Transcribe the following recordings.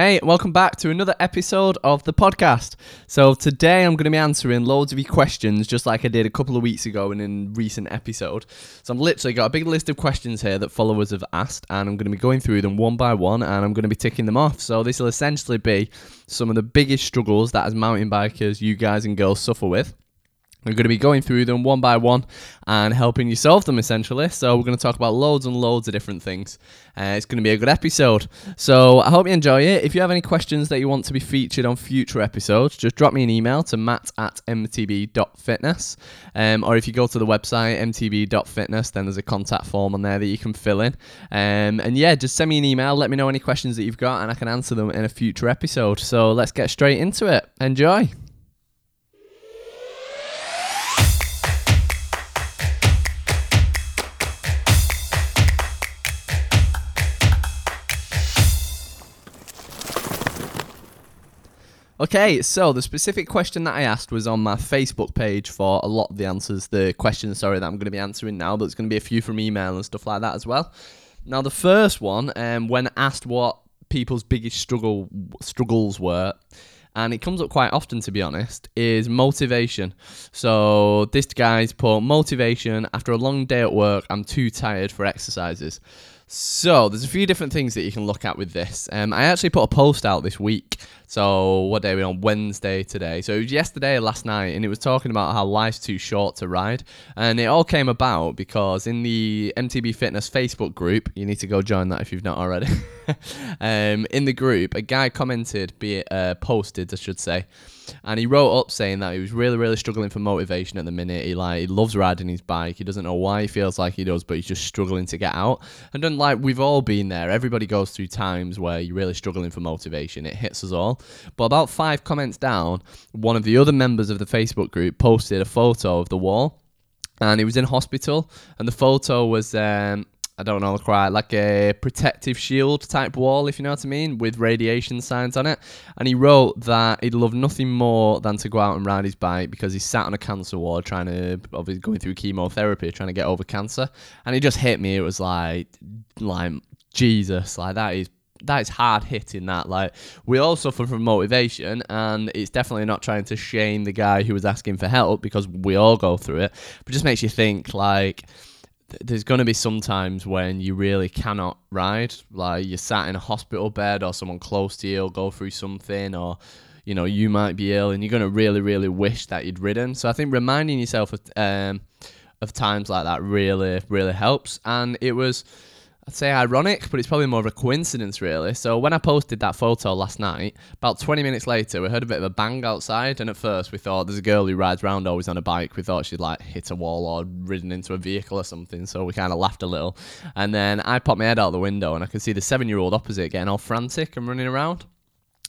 Hey, welcome back to another episode of the podcast. So, today I'm going to be answering loads of your questions just like I did a couple of weeks ago in a recent episode. So, I've literally got a big list of questions here that followers have asked, and I'm going to be going through them one by one and I'm going to be ticking them off. So, this will essentially be some of the biggest struggles that as mountain bikers you guys and girls suffer with. We're going to be going through them one by one and helping you solve them essentially. So, we're going to talk about loads and loads of different things. Uh, it's going to be a good episode. So, I hope you enjoy it. If you have any questions that you want to be featured on future episodes, just drop me an email to matt at mtb.fitness. Um, or if you go to the website mtb.fitness, then there's a contact form on there that you can fill in. Um, and yeah, just send me an email. Let me know any questions that you've got, and I can answer them in a future episode. So, let's get straight into it. Enjoy. Okay, so the specific question that I asked was on my Facebook page for a lot of the answers, the questions, sorry, that I'm going to be answering now, but there's going to be a few from email and stuff like that as well. Now, the first one, um, when asked what people's biggest struggle struggles were, and it comes up quite often to be honest, is motivation. So this guy's put motivation after a long day at work, I'm too tired for exercises. So there's a few different things that you can look at with this. Um, I actually put a post out this week. So what day are we on? Wednesday today. So it was yesterday, last night, and it was talking about how life's too short to ride. And it all came about because in the MTB Fitness Facebook group, you need to go join that if you've not already. um, in the group, a guy commented, be it uh, posted, I should say and he wrote up saying that he was really, really struggling for motivation at the minute. He like he loves riding his bike. He doesn't know why he feels like he does, but he's just struggling to get out. And then like we've all been there. Everybody goes through times where you're really struggling for motivation. It hits us all. But about five comments down, one of the other members of the Facebook group posted a photo of the wall and he was in hospital and the photo was um, I don't know quite like a protective shield type wall, if you know what I mean, with radiation signs on it. And he wrote that he'd love nothing more than to go out and ride his bike because he sat on a cancer ward trying to, obviously going through chemotherapy, trying to get over cancer. And it just hit me. It was like, like Jesus, like that is that is hard hitting that like we all suffer from motivation and it's definitely not trying to shame the guy who was asking for help because we all go through it but just makes you think like there's going to be some times when you really cannot ride. Like you're sat in a hospital bed or someone close to you will go through something or, you know, you might be ill and you're going to really, really wish that you'd ridden. So I think reminding yourself of, um, of times like that really, really helps. And it was I'd say ironic, but it's probably more of a coincidence, really. So when I posted that photo last night, about 20 minutes later, we heard a bit of a bang outside, and at first we thought there's a girl who rides around always on a bike. We thought she'd like hit a wall or ridden into a vehicle or something, so we kind of laughed a little. And then I popped my head out the window, and I could see the seven-year-old opposite getting all frantic and running around.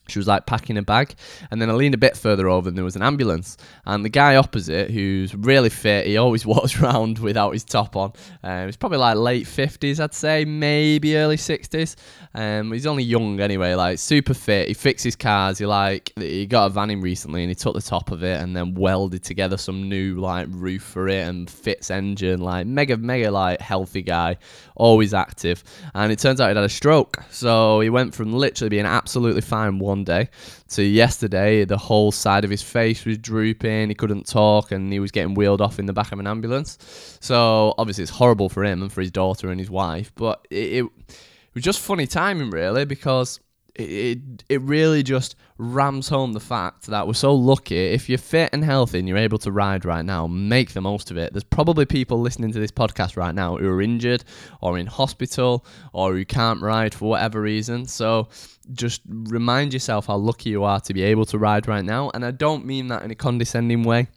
She was like packing a bag, and then I leaned a bit further over, and there was an ambulance. And the guy opposite, who's really fit, he always walks around without his top on. Um, he's probably like late fifties, I'd say, maybe early sixties. Um, he's only young anyway, like super fit. He fixes cars. He like he got a van in recently, and he took the top of it and then welded together some new like roof for it and fits engine. Like mega mega like healthy guy, always active. And it turns out he had a stroke, so he went from literally being absolutely fine one day to yesterday, the whole side of his face was drooping. He couldn't talk, and he was getting wheeled off in the back of an ambulance. So obviously, it's horrible for him and for his daughter and his wife. But it, it, it was just funny timing, really, because it, it really just rams home the fact that we're so lucky. If you're fit and healthy and you're able to ride right now, make the most of it. There's probably people listening to this podcast right now who are injured or in hospital or who can't ride for whatever reason. So just remind yourself how lucky you are to be able to ride right now. And I don't mean that in a condescending way.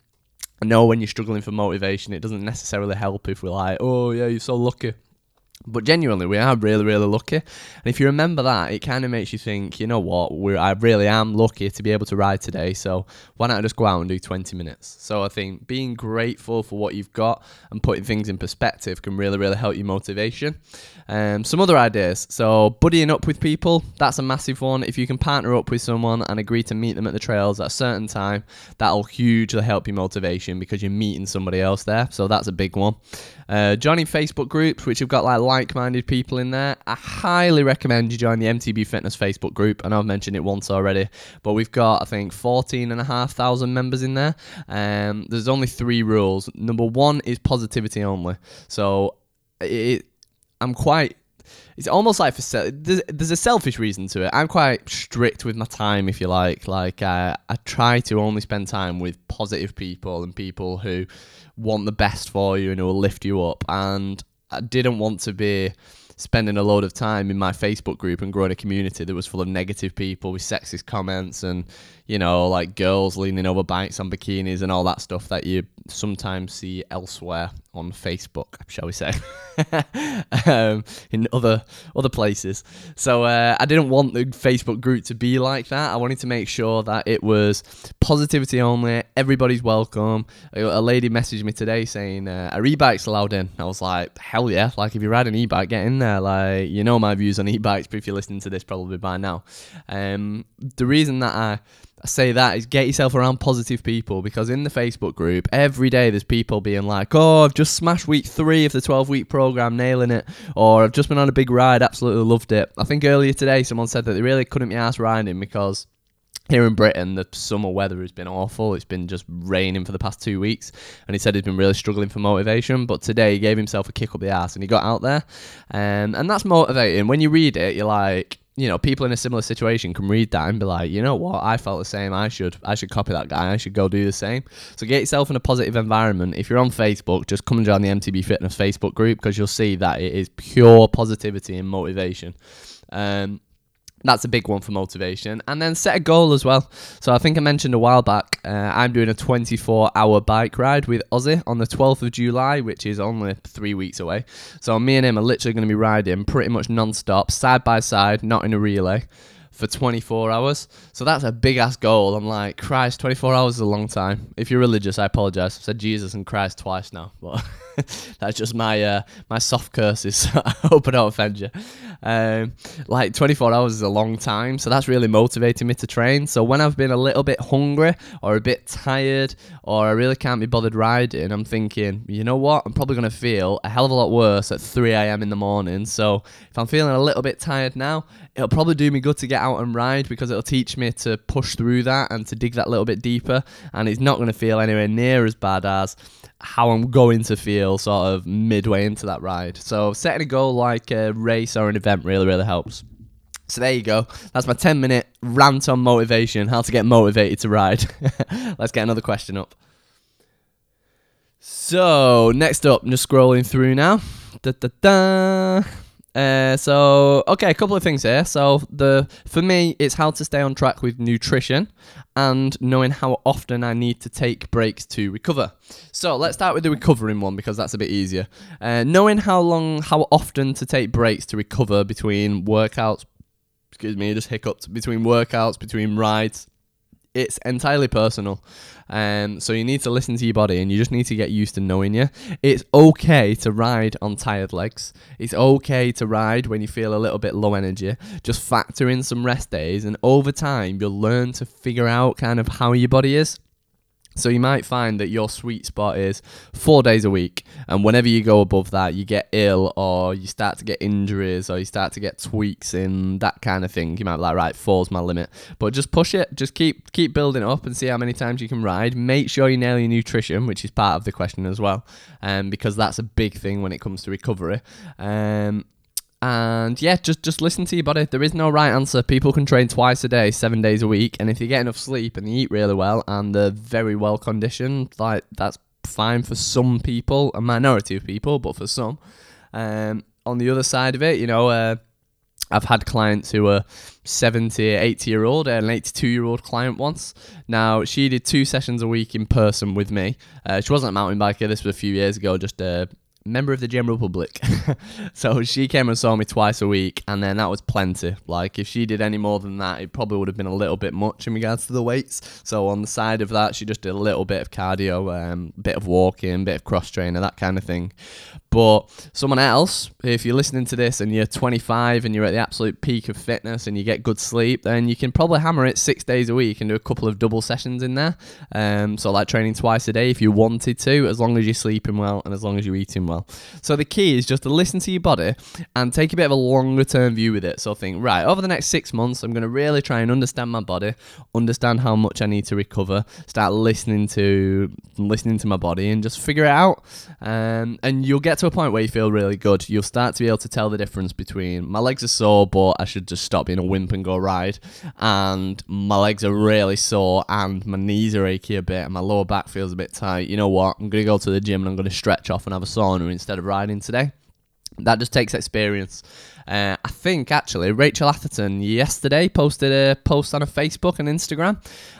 I know when you're struggling for motivation, it doesn't necessarily help if we're like, oh, yeah, you're so lucky. But genuinely, we are really, really lucky. And if you remember that, it kind of makes you think, you know what, we're, I really am lucky to be able to ride today. So why not just go out and do 20 minutes? So I think being grateful for what you've got and putting things in perspective can really, really help your motivation. Um, some other ideas. So buddying up with people, that's a massive one. If you can partner up with someone and agree to meet them at the trails at a certain time, that'll hugely help your motivation because you're meeting somebody else there. So that's a big one. Uh, joining Facebook groups, which have got like like-minded people in there. I highly recommend you join the MTB Fitness Facebook group. Know I've mentioned it once already, but we've got I think fourteen and a half thousand members in there. Um, there's only three rules. Number one is positivity only. So it, I'm quite it's almost like for se- there's, there's a selfish reason to it. I'm quite strict with my time, if you like. Like I, I try to only spend time with positive people and people who want the best for you and who will lift you up. And I didn't want to be spending a load of time in my Facebook group and growing a community that was full of negative people with sexist comments and you know like girls leaning over bikes on bikinis and all that stuff that you sometimes see elsewhere on Facebook, shall we say, um, in other other places. So uh, I didn't want the Facebook group to be like that. I wanted to make sure that it was positivity only. Everybody's welcome. A lady messaged me today saying, uh, "Are e-bikes allowed in?" I was like, "Hell yeah!" Like if you ride an e-bike, get in there. Like you know my views on e-bikes, but if you're listening to this, probably by now. Um, the reason that I say that is get yourself around positive people because in the Facebook group every day there's people being like, "Oh, I've just smashed week three of the 12 week program, nailing it," or "I've just been on a big ride, absolutely loved it." I think earlier today someone said that they really couldn't be asked riding because here in Britain, the summer weather has been awful. It's been just raining for the past two weeks, and he said he's been really struggling for motivation. But today, he gave himself a kick up the ass and he got out there, um, and that's motivating. When you read it, you're like, you know, people in a similar situation can read that and be like, you know what, I felt the same. I should, I should copy that guy. I should go do the same. So get yourself in a positive environment. If you're on Facebook, just come and join the MTB Fitness Facebook group because you'll see that it is pure positivity and motivation. Um, that's a big one for motivation. And then set a goal as well. So I think I mentioned a while back, uh, I'm doing a 24 hour bike ride with Ozzy on the 12th of July, which is only three weeks away. So me and him are literally going to be riding pretty much non stop, side by side, not in a relay for 24 hours. So that's a big ass goal. I'm like, Christ, 24 hours is a long time. If you're religious, I apologize. I've said Jesus and Christ twice now, but that's just my uh, my soft curses. I hope I don't offend you. Um, like 24 hours is a long time, so that's really motivating me to train. So when I've been a little bit hungry or a bit tired or I really can't be bothered riding, I'm thinking, you know what? I'm probably going to feel a hell of a lot worse at 3 a.m. in the morning. So if I'm feeling a little bit tired now, it'll probably do me good to get out and ride because it'll teach me to push through that and to dig that little bit deeper. And it's not going to feel anywhere near as bad as how I'm going to feel sort of midway into that ride. So setting a goal like a race or an event really, really helps. So there you go. That's my 10 minute rant on motivation, how to get motivated to ride. Let's get another question up. So, next up, I'm just scrolling through now. Da, da, da. Uh, so okay, a couple of things here. So the for me, it's how to stay on track with nutrition and knowing how often I need to take breaks to recover. So let's start with the recovering one because that's a bit easier. Uh, knowing how long, how often to take breaks to recover between workouts. Excuse me, just hiccuped between workouts, between rides it's entirely personal. Um, so you need to listen to your body and you just need to get used to knowing you. It's okay to ride on tired legs. It's okay to ride when you feel a little bit low energy. Just factor in some rest days and over time you'll learn to figure out kind of how your body is. So you might find that your sweet spot is four days a week, and whenever you go above that, you get ill, or you start to get injuries, or you start to get tweaks in that kind of thing. You might be like, right, four's my limit, but just push it. Just keep keep building up and see how many times you can ride. Make sure you nail your nutrition, which is part of the question as well, um, because that's a big thing when it comes to recovery. Um, and yeah, just just listen to your body. There is no right answer. People can train twice a day, seven days a week, and if you get enough sleep and you eat really well and they're very well conditioned, like that's fine for some people, a minority of people, but for some. Um, on the other side of it, you know, uh, I've had clients who are 70, 80 year old, an 82 year old client once. Now, she did two sessions a week in person with me. Uh, she wasn't a mountain biker, this was a few years ago, just a member of the general public. so she came and saw me twice a week, and then that was plenty. Like, if she did any more than that, it probably would have been a little bit much in regards to the weights. So on the side of that, she just did a little bit of cardio, um, bit of walking, bit of cross trainer, that kind of thing. But someone else, if you're listening to this and you're 25 and you're at the absolute peak of fitness and you get good sleep, then you can probably hammer it six days a week and do a couple of double sessions in there. Um, so, like training twice a day if you wanted to, as long as you're sleeping well and as long as you're eating well. So, the key is just to listen to your body and take a bit of a longer term view with it. So, think, right, over the next six months, I'm going to really try and understand my body, understand how much I need to recover, start listening to listening to my body, and just figure it out. Um, and you'll get to a point where you feel really good. You'll start to be able to tell the difference between my legs are sore, but I should just stop being a wimp and go ride, and my legs are really sore and my knees are achy a bit and my lower back feels a bit tight. You know what? I'm gonna go to the gym and I'm gonna stretch off and have a sauna instead of riding today. That just takes experience. Uh, I think actually Rachel Atherton yesterday posted a post on her Facebook and Instagram,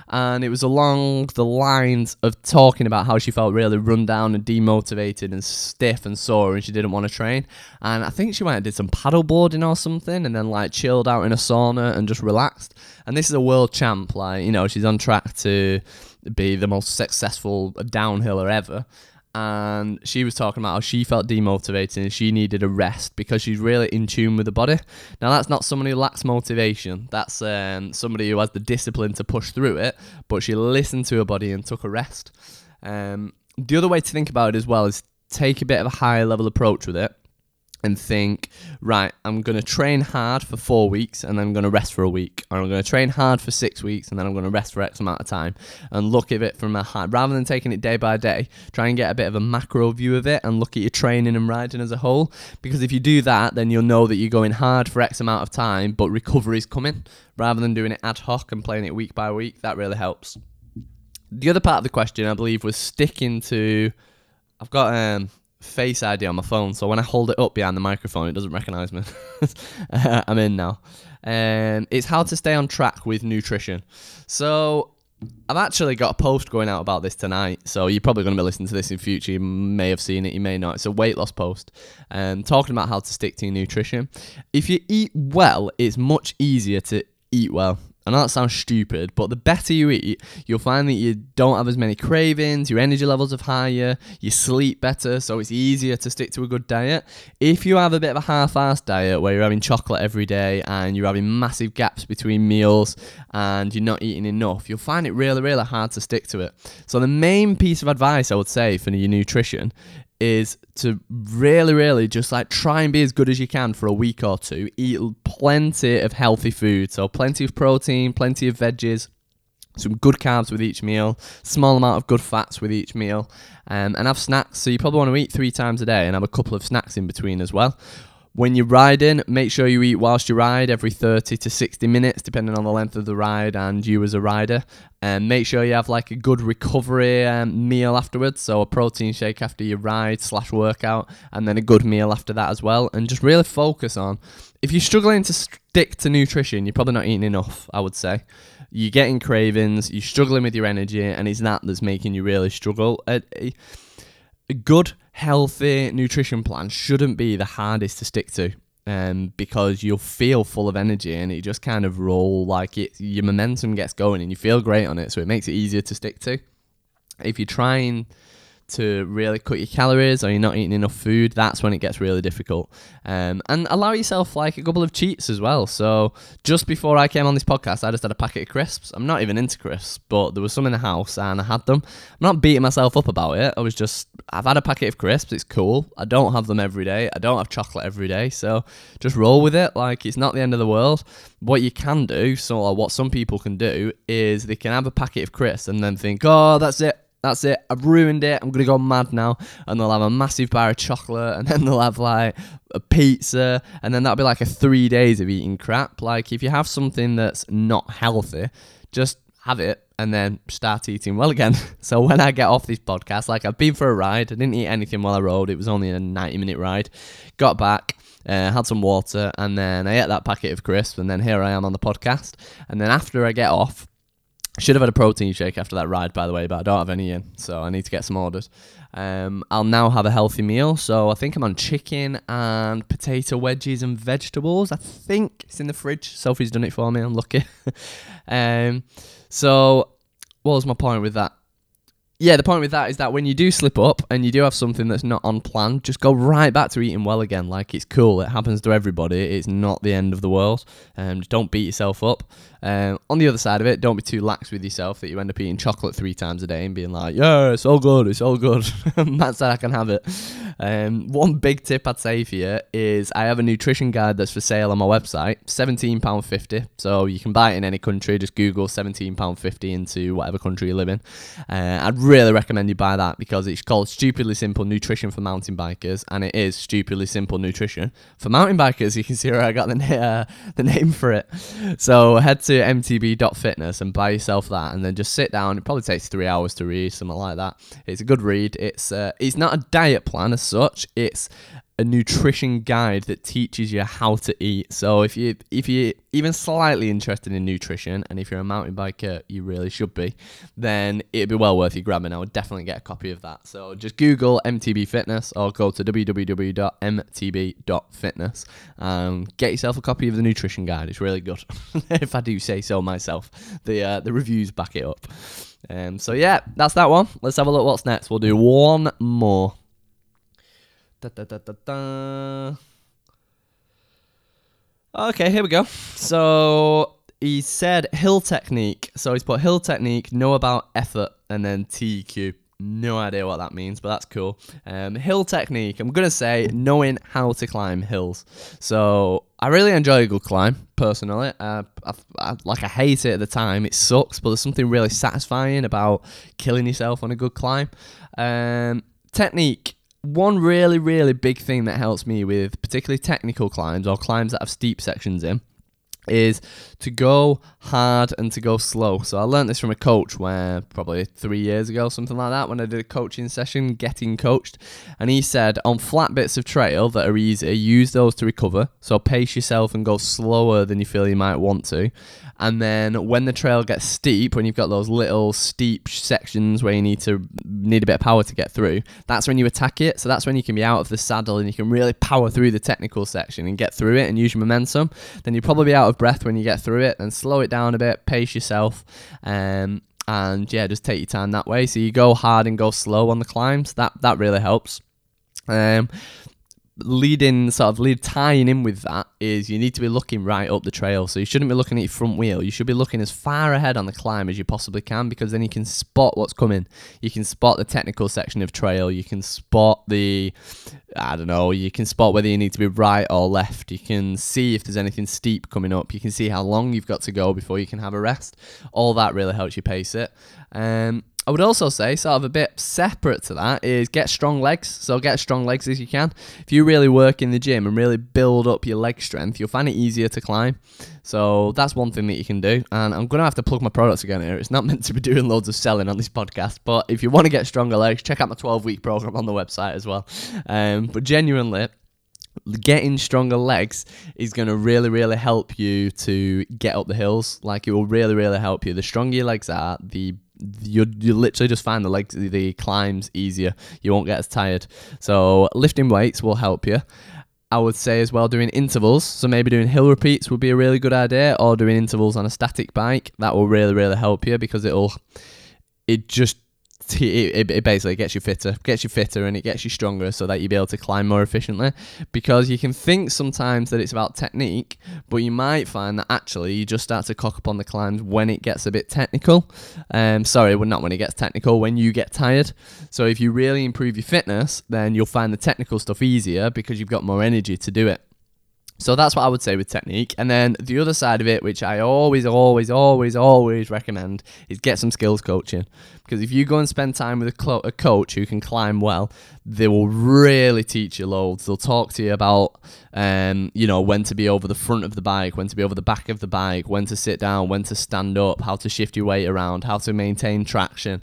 and it was along the lines of talking about how she felt really run down and demotivated and stiff and sore, and she didn't want to train. And I think she went and did some paddleboarding or something, and then like chilled out in a sauna and just relaxed. And this is a world champ, like you know, she's on track to be the most successful downhiller ever and she was talking about how she felt demotivated and she needed a rest because she's really in tune with the body. Now, that's not someone who lacks motivation, that's um, somebody who has the discipline to push through it, but she listened to her body and took a rest. Um, the other way to think about it as well is take a bit of a higher level approach with it and think, right, I'm going to train hard for four weeks and then I'm going to rest for a week. Or I'm going to train hard for six weeks and then I'm going to rest for X amount of time. And look at it from a high, rather than taking it day by day, try and get a bit of a macro view of it and look at your training and riding as a whole. Because if you do that, then you'll know that you're going hard for X amount of time, but recovery's coming. Rather than doing it ad hoc and playing it week by week, that really helps. The other part of the question, I believe, was sticking to. I've got um, Face ID on my phone, so when I hold it up behind the microphone, it doesn't recognize me. I'm in now. Um, it's how to stay on track with nutrition. So I've actually got a post going out about this tonight, so you're probably going to be listening to this in future. You may have seen it, you may not. It's a weight loss post, um, talking about how to stick to your nutrition. If you eat well, it's much easier to eat well. I know that sounds stupid, but the better you eat, you'll find that you don't have as many cravings, your energy levels are higher, you sleep better, so it's easier to stick to a good diet. If you have a bit of a half assed diet where you're having chocolate every day and you're having massive gaps between meals and you're not eating enough, you'll find it really, really hard to stick to it. So, the main piece of advice I would say for your nutrition is to really, really just like try and be as good as you can for a week or two. Eat plenty of healthy food, so plenty of protein, plenty of veggies, some good carbs with each meal, small amount of good fats with each meal, um, and have snacks. So you probably want to eat three times a day and have a couple of snacks in between as well. When you're riding, make sure you eat whilst you ride every 30 to 60 minutes, depending on the length of the ride and you as a rider. And make sure you have like a good recovery um, meal afterwards, so a protein shake after your ride slash workout, and then a good meal after that as well. And just really focus on if you're struggling to stick to nutrition, you're probably not eating enough. I would say you're getting cravings, you're struggling with your energy, and it's that that's making you really struggle. A, a good healthy nutrition plan shouldn't be the hardest to stick to. Um, because you'll feel full of energy and it just kind of roll like it, your momentum gets going and you feel great on it, so it makes it easier to stick to. If you're trying to really cut your calories or you're not eating enough food, that's when it gets really difficult. Um, and allow yourself like a couple of cheats as well. So just before I came on this podcast, I just had a packet of crisps. I'm not even into crisps, but there was some in the house and I had them. I'm not beating myself up about it. I was just, I've had a packet of crisps. It's cool. I don't have them every day. I don't have chocolate every day. So just roll with it. Like it's not the end of the world. What you can do, so what some people can do, is they can have a packet of crisps and then think, oh, that's it. That's it. I've ruined it. I'm gonna go mad now. And they'll have a massive bar of chocolate, and then they'll have like a pizza, and then that'll be like a three days of eating crap. Like if you have something that's not healthy, just have it and then start eating well again. so when I get off this podcast, like I've been for a ride, I didn't eat anything while I rode. It was only a 90 minute ride. Got back, uh, had some water, and then I ate that packet of crisps, and then here I am on the podcast. And then after I get off, should have had a protein shake after that ride, by the way, but I don't have any in, so I need to get some orders. Um, I'll now have a healthy meal, so I think I'm on chicken and potato wedges and vegetables. I think it's in the fridge. Sophie's done it for me. I'm lucky. um, so, what was my point with that? yeah, the point with that is that when you do slip up and you do have something that's not on plan, just go right back to eating well again. Like it's cool. It happens to everybody. It's not the end of the world. Um, don't beat yourself up. Um, on the other side of it, don't be too lax with yourself that you end up eating chocolate three times a day and being like, yeah, it's all good, it's all good. Matt said I can have it. Um, one big tip I'd say for you is I have a nutrition guide that's for sale on my website, £17.50. So you can buy it in any country. Just Google £17.50 into whatever country you live in. Uh, I'd really recommend you buy that because it's called Stupidly Simple Nutrition for Mountain Bikers, and it is Stupidly Simple Nutrition for mountain bikers. You can see where I got the, uh, the name for it. So head to to mtb.fitness and buy yourself that, and then just sit down. It probably takes three hours to read, something like that. It's a good read. It's uh, it's not a diet plan as such. It's a nutrition guide that teaches you how to eat. So if you if you're even slightly interested in nutrition, and if you're a mountain biker, you really should be, then it'd be well worth you grabbing. I would definitely get a copy of that. So just Google MTB Fitness or go to www.mtb.fitness and get yourself a copy of the nutrition guide. It's really good, if I do say so myself. The uh, the reviews back it up. Um, so yeah, that's that one. Let's have a look. What's next? We'll do one more. Da, da, da, da, da. Okay, here we go. So he said hill technique. So he's put hill technique, know about effort, and then TQ. No idea what that means, but that's cool. Um, hill technique. I'm gonna say knowing how to climb hills. So I really enjoy a good climb personally. Uh, I, I, like I hate it at the time. It sucks, but there's something really satisfying about killing yourself on a good climb. Um, technique one really, really big thing that helps me with particularly technical climbs or climbs that have steep sections in is to go hard and to go slow. So I learned this from a coach where probably three years ago, something like that, when I did a coaching session, getting coached. And he said on flat bits of trail that are easy, use those to recover. So pace yourself and go slower than you feel you might want to. And then when the trail gets steep, when you've got those little steep sections where you need to need a bit of power to get through, that's when you attack it. So that's when you can be out of the saddle and you can really power through the technical section and get through it and use your momentum. Then you'll probably out of breath when you get through it and slow it down a bit, pace yourself. Um, and yeah, just take your time that way. So you go hard and go slow on the climbs. That that really helps. Um, leading sort of lead tying in with that is you need to be looking right up the trail. So you shouldn't be looking at your front wheel. You should be looking as far ahead on the climb as you possibly can because then you can spot what's coming. You can spot the technical section of trail. You can spot the i don't know you can spot whether you need to be right or left. You can see if there's anything steep coming up. You can see how long you've got to go before you can have a rest. All that really helps you pace it. Um, I would also say, sort of a bit separate to that, is get strong legs. So get strong legs as you can. If you really work in the gym and really build up your leg strength, you'll find it easier to climb. So that's one thing that you can do. And I'm going to have to plug my products again here. It's not meant to be doing loads of selling on this podcast, but if you want to get stronger legs, check out my 12 week program on the website as well. Um, but genuinely, getting stronger legs is going to really really help you to get up the hills like it will really really help you the stronger your legs are the you you literally just find the legs the climbs easier. You won't get as tired. So lifting weights will help you. I would say as well doing intervals. So maybe doing hill repeats would be a really good idea, or doing intervals on a static bike. That will really really help you because it'll it just it, it, basically gets you fitter, gets you fitter, and it gets you stronger, so that you'll be able to climb more efficiently. Because you can think sometimes that it's about technique, but you might find that actually you just start to cock up on the climbs when it gets a bit technical. Um, sorry, well, not when it gets technical, when you get tired. So if you really improve your fitness, then you'll find the technical stuff easier because you've got more energy to do it. So that's what I would say with technique. And then the other side of it, which I always, always, always, always recommend, is get some skills coaching. Because if you go and spend time with a, clo- a coach who can climb well, they will really teach you loads. They'll talk to you about, um, you know, when to be over the front of the bike, when to be over the back of the bike, when to sit down, when to stand up, how to shift your weight around, how to maintain traction.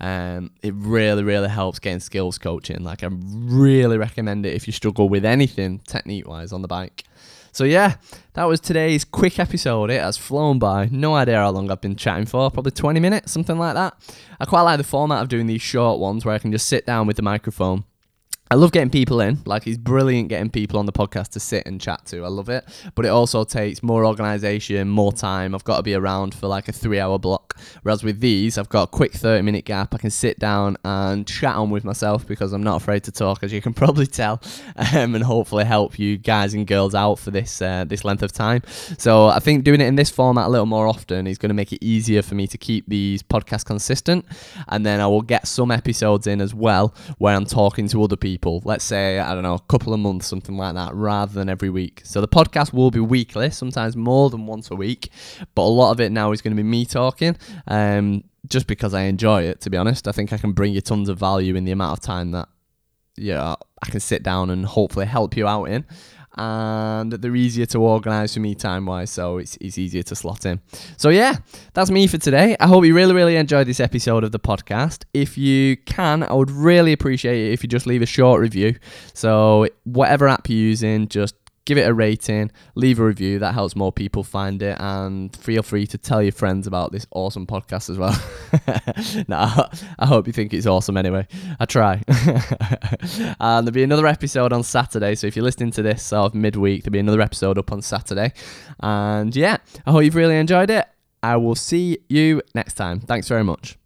Um, it really, really helps getting skills coaching. Like, I really recommend it if you struggle with anything technique wise on the bike. So yeah, that was today's quick episode. It has flown by. No idea how long I've been chatting for. Probably 20 minutes, something like that. I quite like the format of doing these short ones where I can just sit down with the microphone I love getting people in. Like he's brilliant getting people on the podcast to sit and chat to. I love it. But it also takes more organization, more time. I've got to be around for like a three hour block. Whereas with these, I've got a quick 30 minute gap. I can sit down and chat on with myself because I'm not afraid to talk, as you can probably tell, um, and hopefully help you guys and girls out for this uh, this length of time. So I think doing it in this format a little more often is going to make it easier for me to keep these podcasts consistent. And then I will get some episodes in as well where I'm talking to other people. Let's say, I don't know, a couple of months, something like that, rather than every week. So the podcast will be weekly, sometimes more than once a week, but a lot of it now is going to be me talking. Um, just because I enjoy it, to be honest. I think I can bring you tons of value in the amount of time that yeah, I can sit down and hopefully help you out in and they're easier to organise for me time wise, so it's, it's easier to slot in. So, yeah, that's me for today. I hope you really, really enjoyed this episode of the podcast. If you can, I would really appreciate it if you just leave a short review. So, whatever app you're using, just give it a rating, leave a review. That helps more people find it. And feel free to tell your friends about this awesome podcast as well. nah, I hope you think it's awesome anyway. I try. and there'll be another episode on Saturday. So if you're listening to this sort of midweek, there'll be another episode up on Saturday. And yeah, I hope you've really enjoyed it. I will see you next time. Thanks very much.